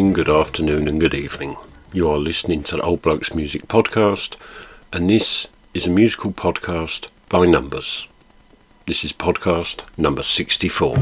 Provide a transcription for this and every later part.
morning, good afternoon, and good evening. You are listening to the Old Blokes Music Podcast, and this is a musical podcast by numbers. This is podcast number 64.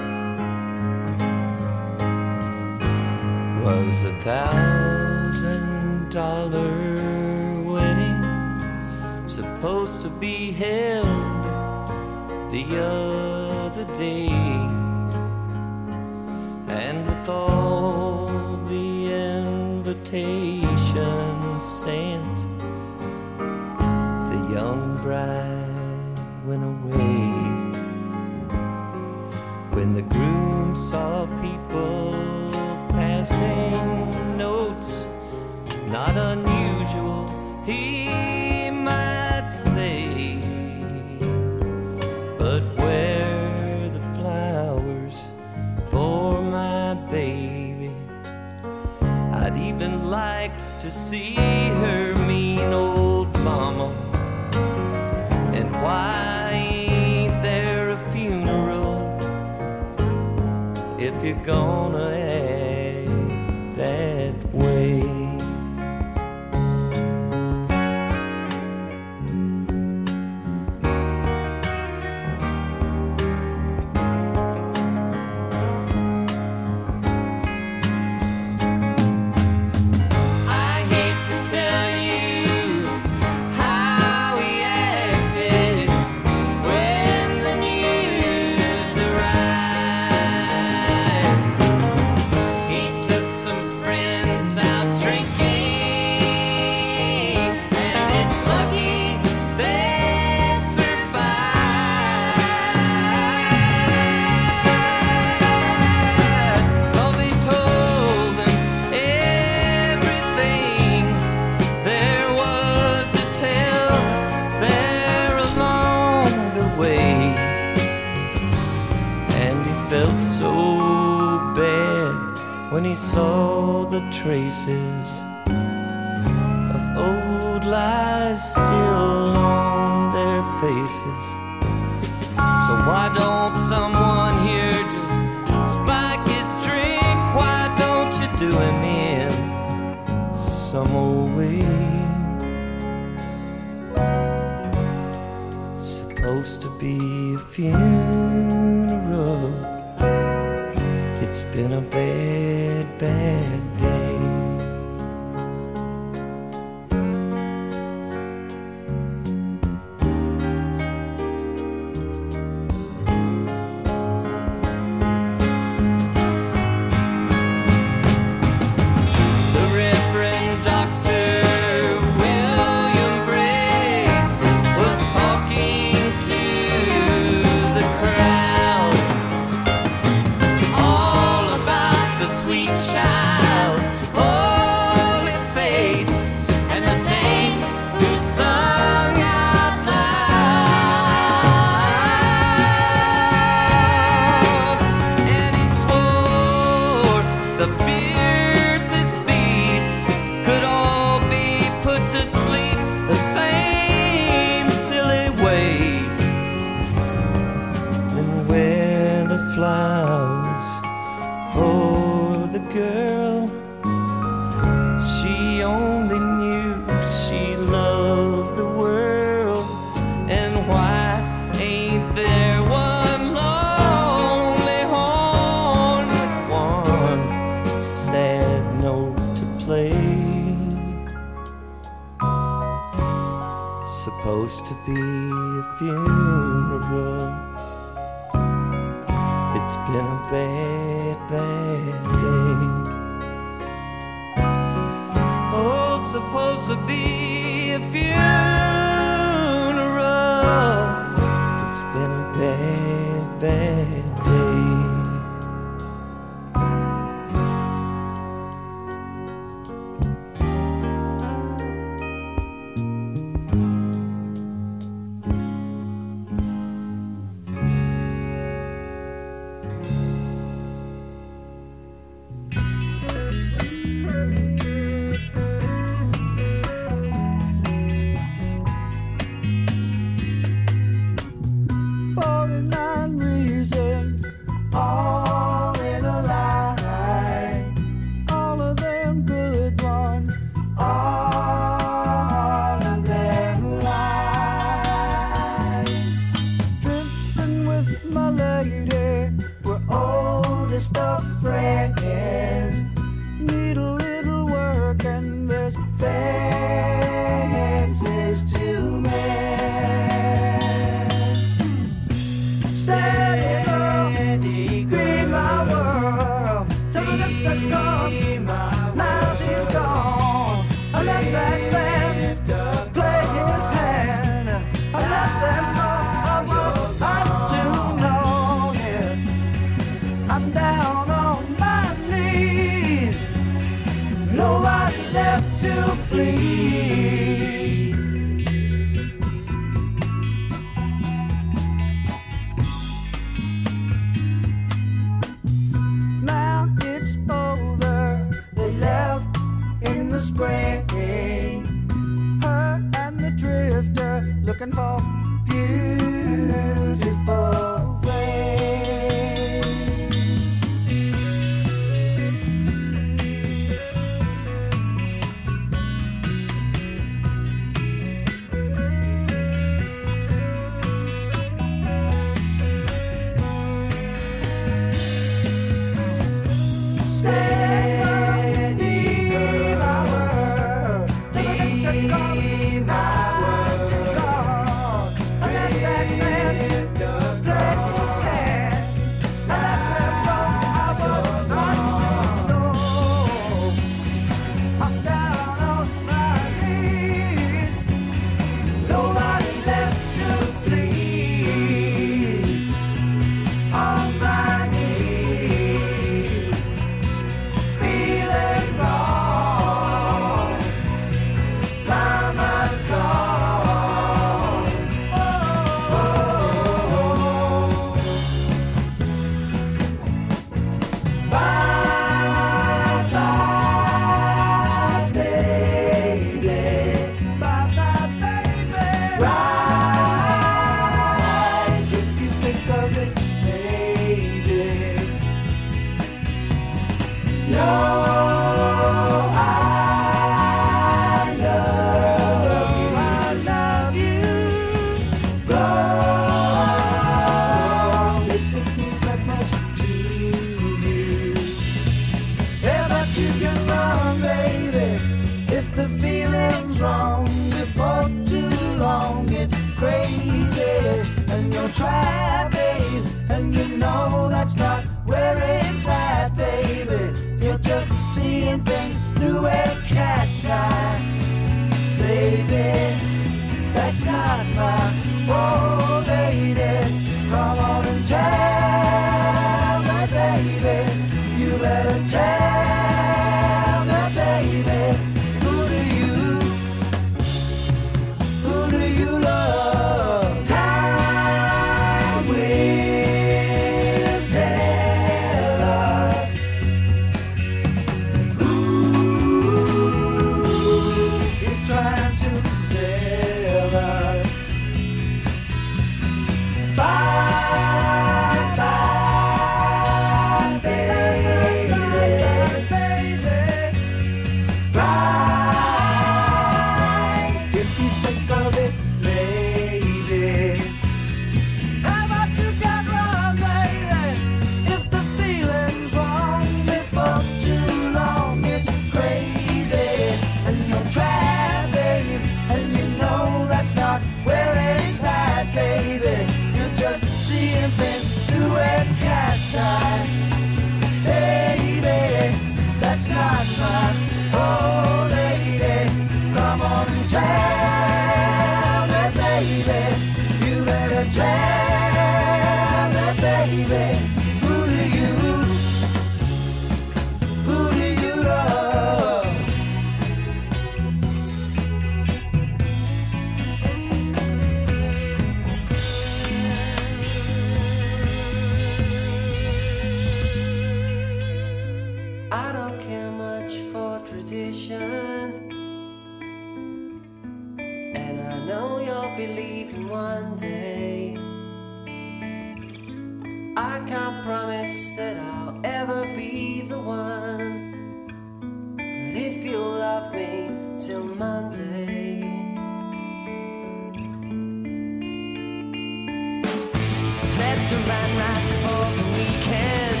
to run for the weekend.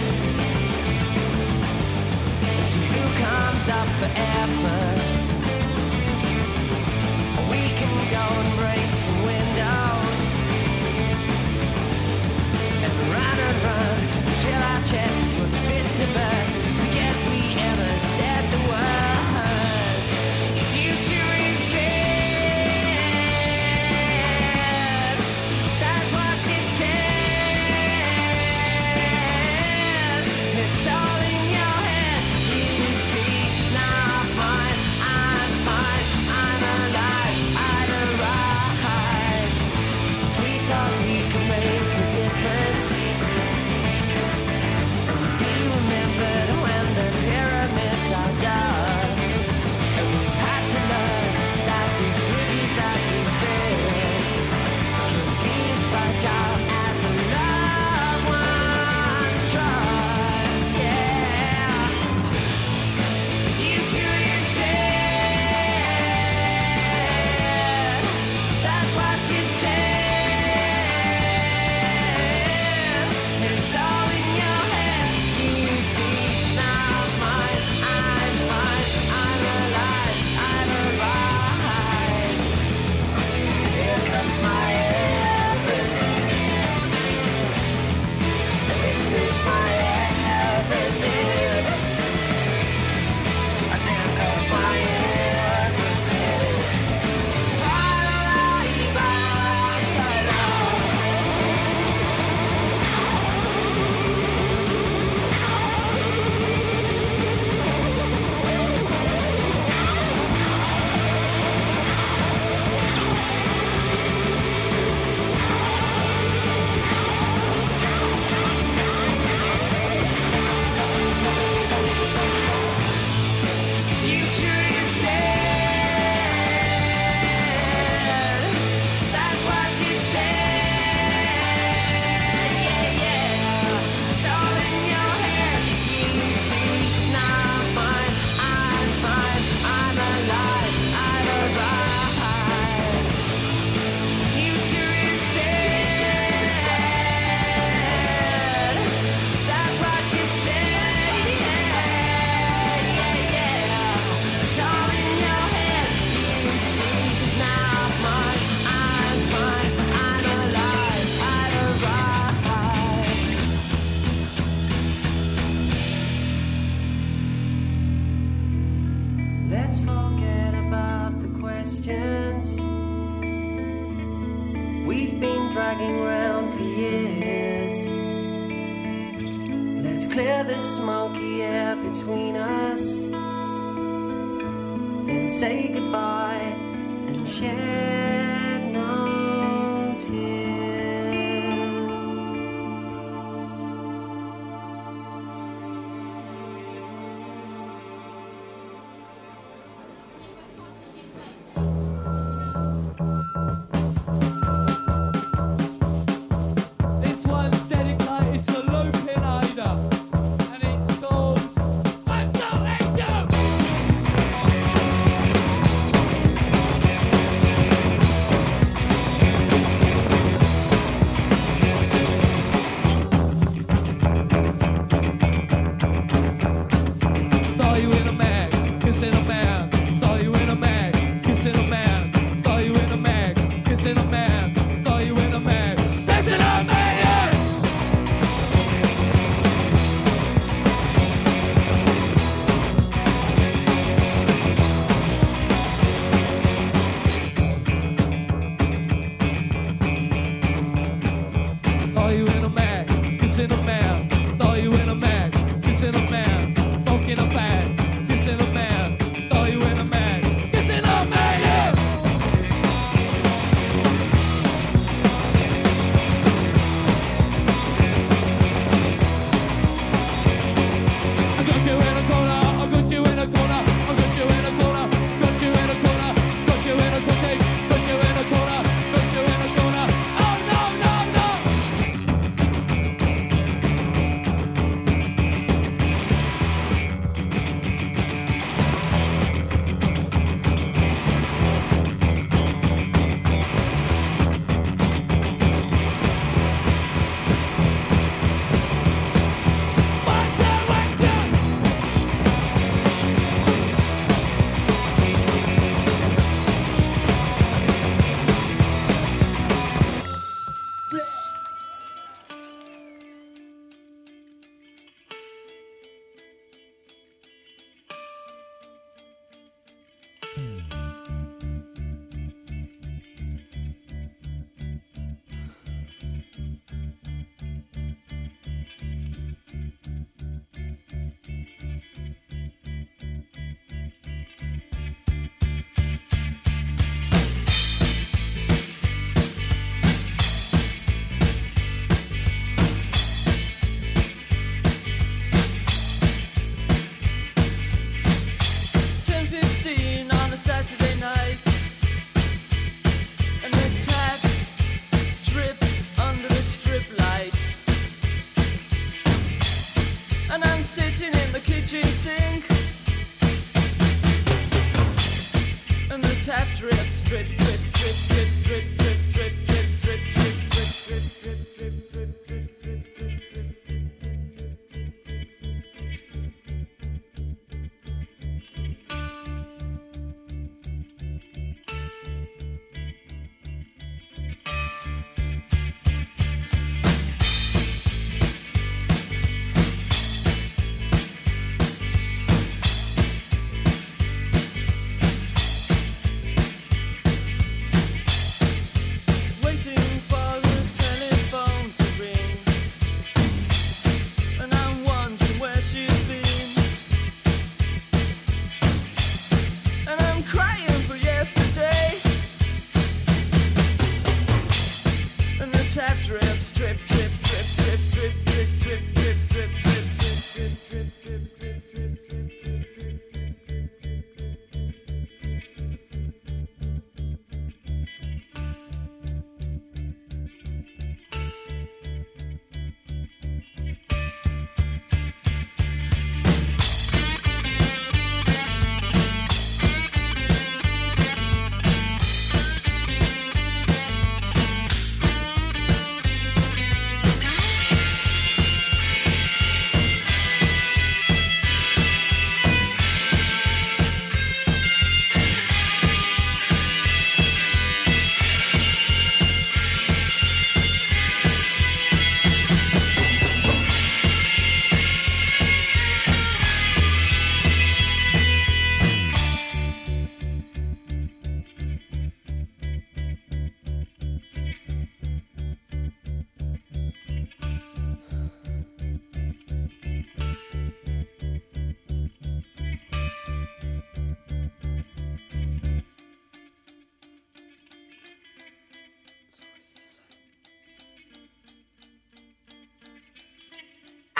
See who comes up for air first. We can go and break some windows and run and run till our chests. Let's forget about the questions we've been dragging round for years. Let's clear the smoky air between us, then say goodbye and share.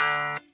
Bye.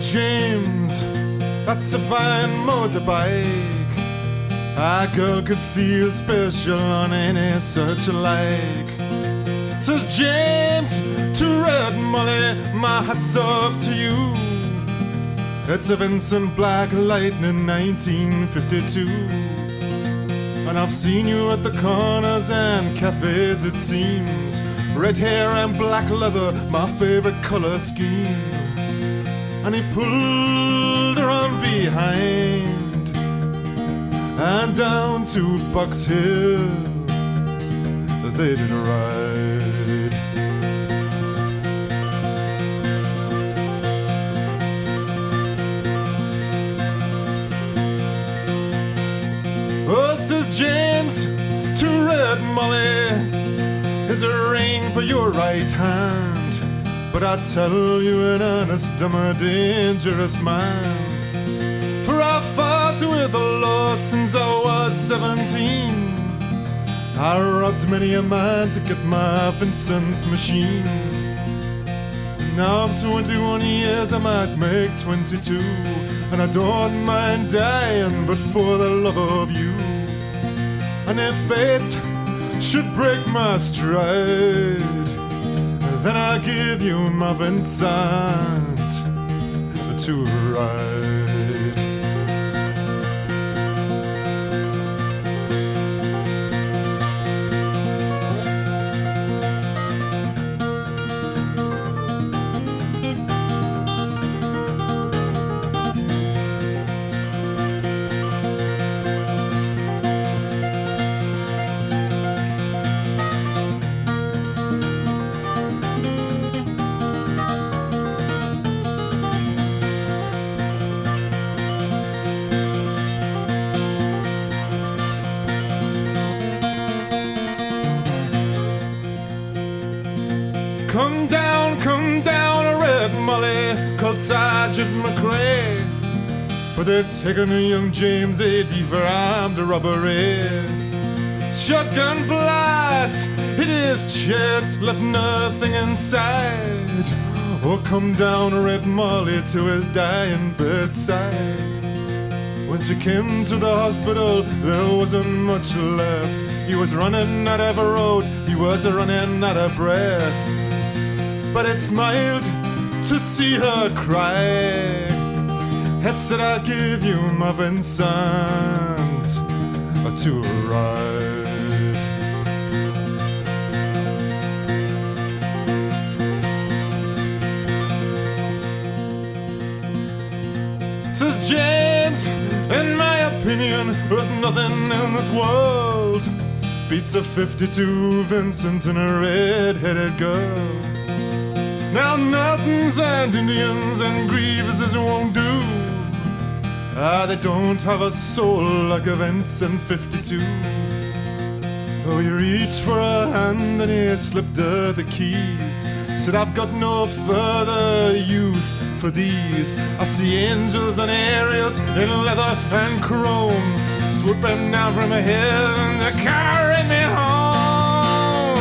James. That's a fine motorbike. A girl could feel special on any such like. Says James to Red Molly, my hat's off to you. It's a Vincent Black Lightning 1952. And I've seen you at the corners and cafes, it seems. Red hair and black leather, my favorite color scheme. And he pulled on behind and down to Box Hill. They did ride. Oh, says James to Red Molly, is a ring for your right hand. But I tell you in earnest, I'm a dangerous man. For I fought with the law since I was 17. I robbed many a man to get my Vincent machine. Now I'm 21 years, I might make 22. And I don't mind dying, but for the love of you. And if fate should break my stride, then I give you my Vincent to ride. Taking a young James Adie for armed robbery. Shotgun blast hit his chest, left nothing inside. Oh, come down, Red Molly, to his dying bedside. When she came to the hospital, there wasn't much left. He was running out of road, he was running out of breath. But I smiled to see her cry. I said, I'll give you my Vincent to ride. Says James, in my opinion, there's nothing in this world beats a 52 Vincent and a red-headed girl. Now Nortons and Indians and Greeveses won't do. Ah, they don't have a soul like a in 52. Oh, he reached for a hand and he slipped her the keys. Said, I've got no further use for these. I see angels and Ariels in leather and chrome swooping down from heaven to carry me home.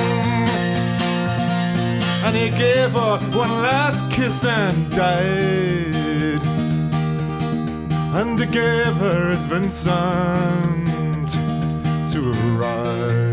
And he gave her one last kiss and died. And he gave her his Vincent to ride.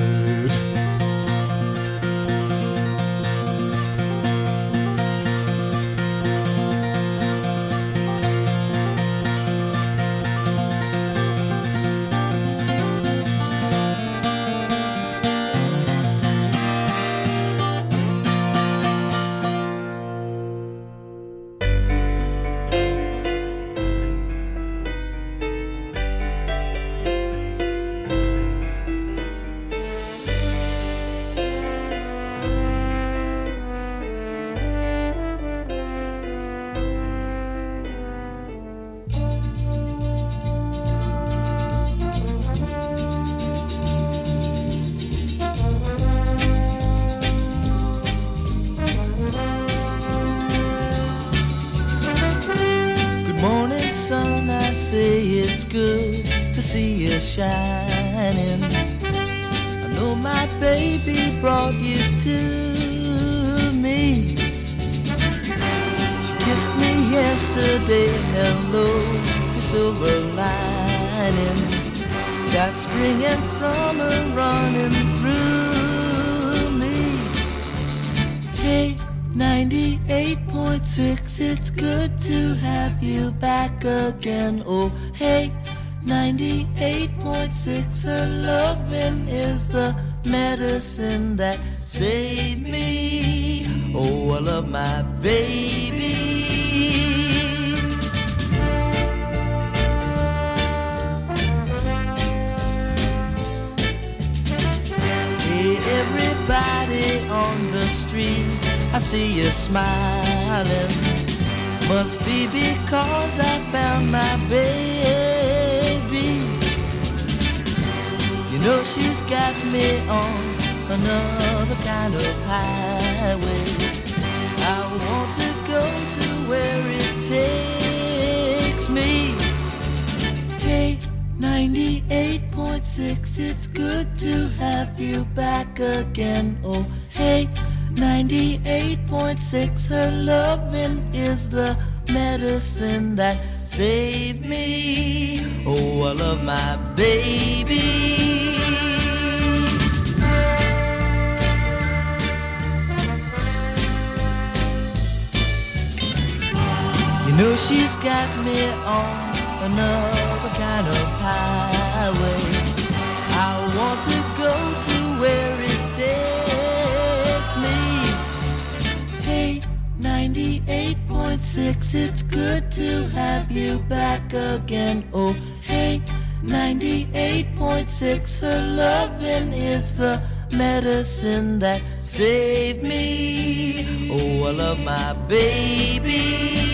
8.6, it's good to have you back again. Oh, hey, 98.6, her loving is the medicine that saved me. Oh, I love my baby.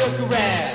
look around.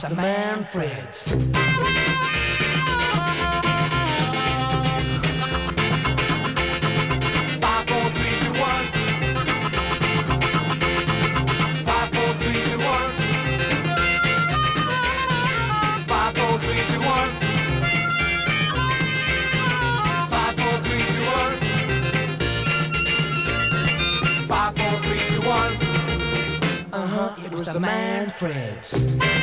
Two, one. Uh huh, it was the Manfreds. Five,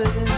fazer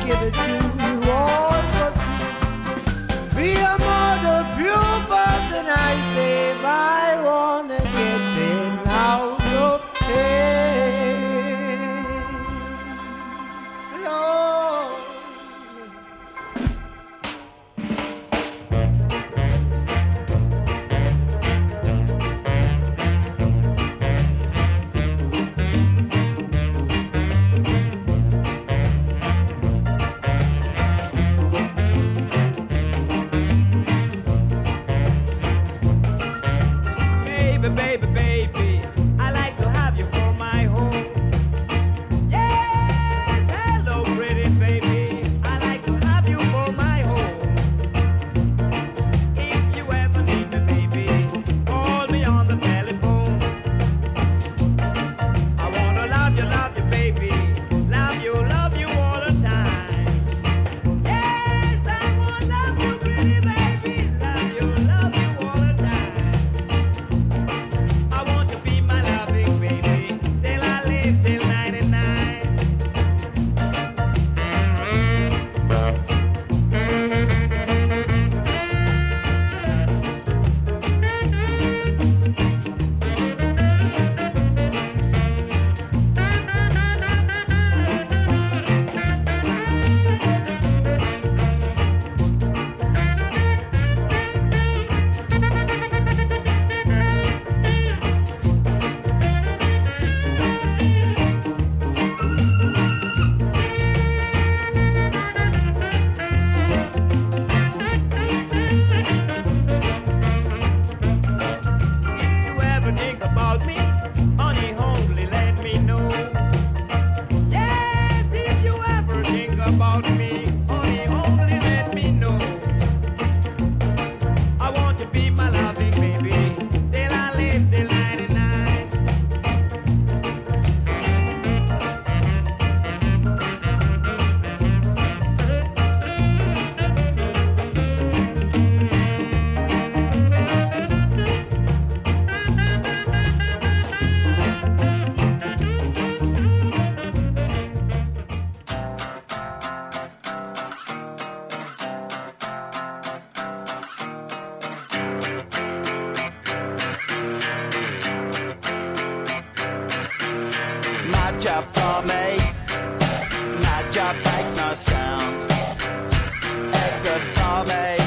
not your me. My job bank, no sound. At for me.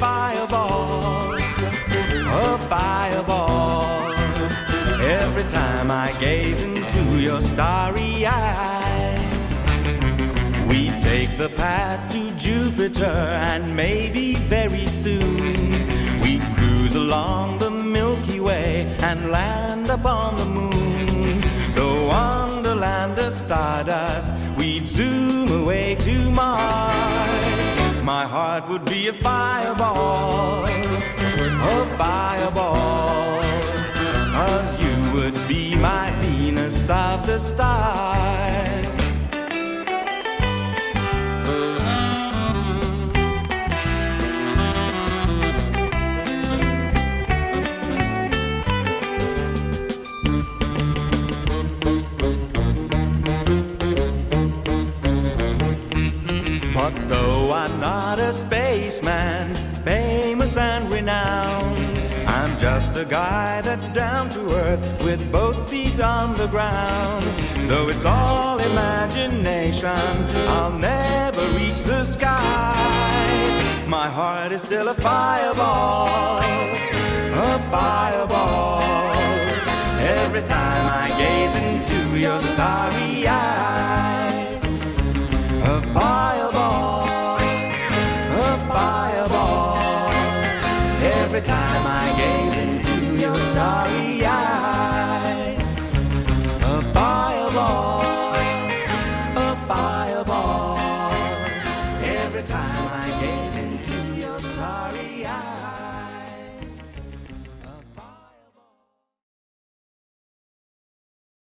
Fireball, a fireball. Every time I gaze into your starry eyes. We take the path to Jupiter and maybe very soon we cruise along the Milky Way and land upon the moon. The wonderland of stardust, we'd zoom away to Mars. My heart would be a fireball, a fireball. Cause you would be my Venus of the stars. Guy that's down to earth with both feet on the ground. Though it's all imagination, I'll never reach the skies. My heart is still a fireball, a fireball. Every time I gaze into your starry eyes, a fireball,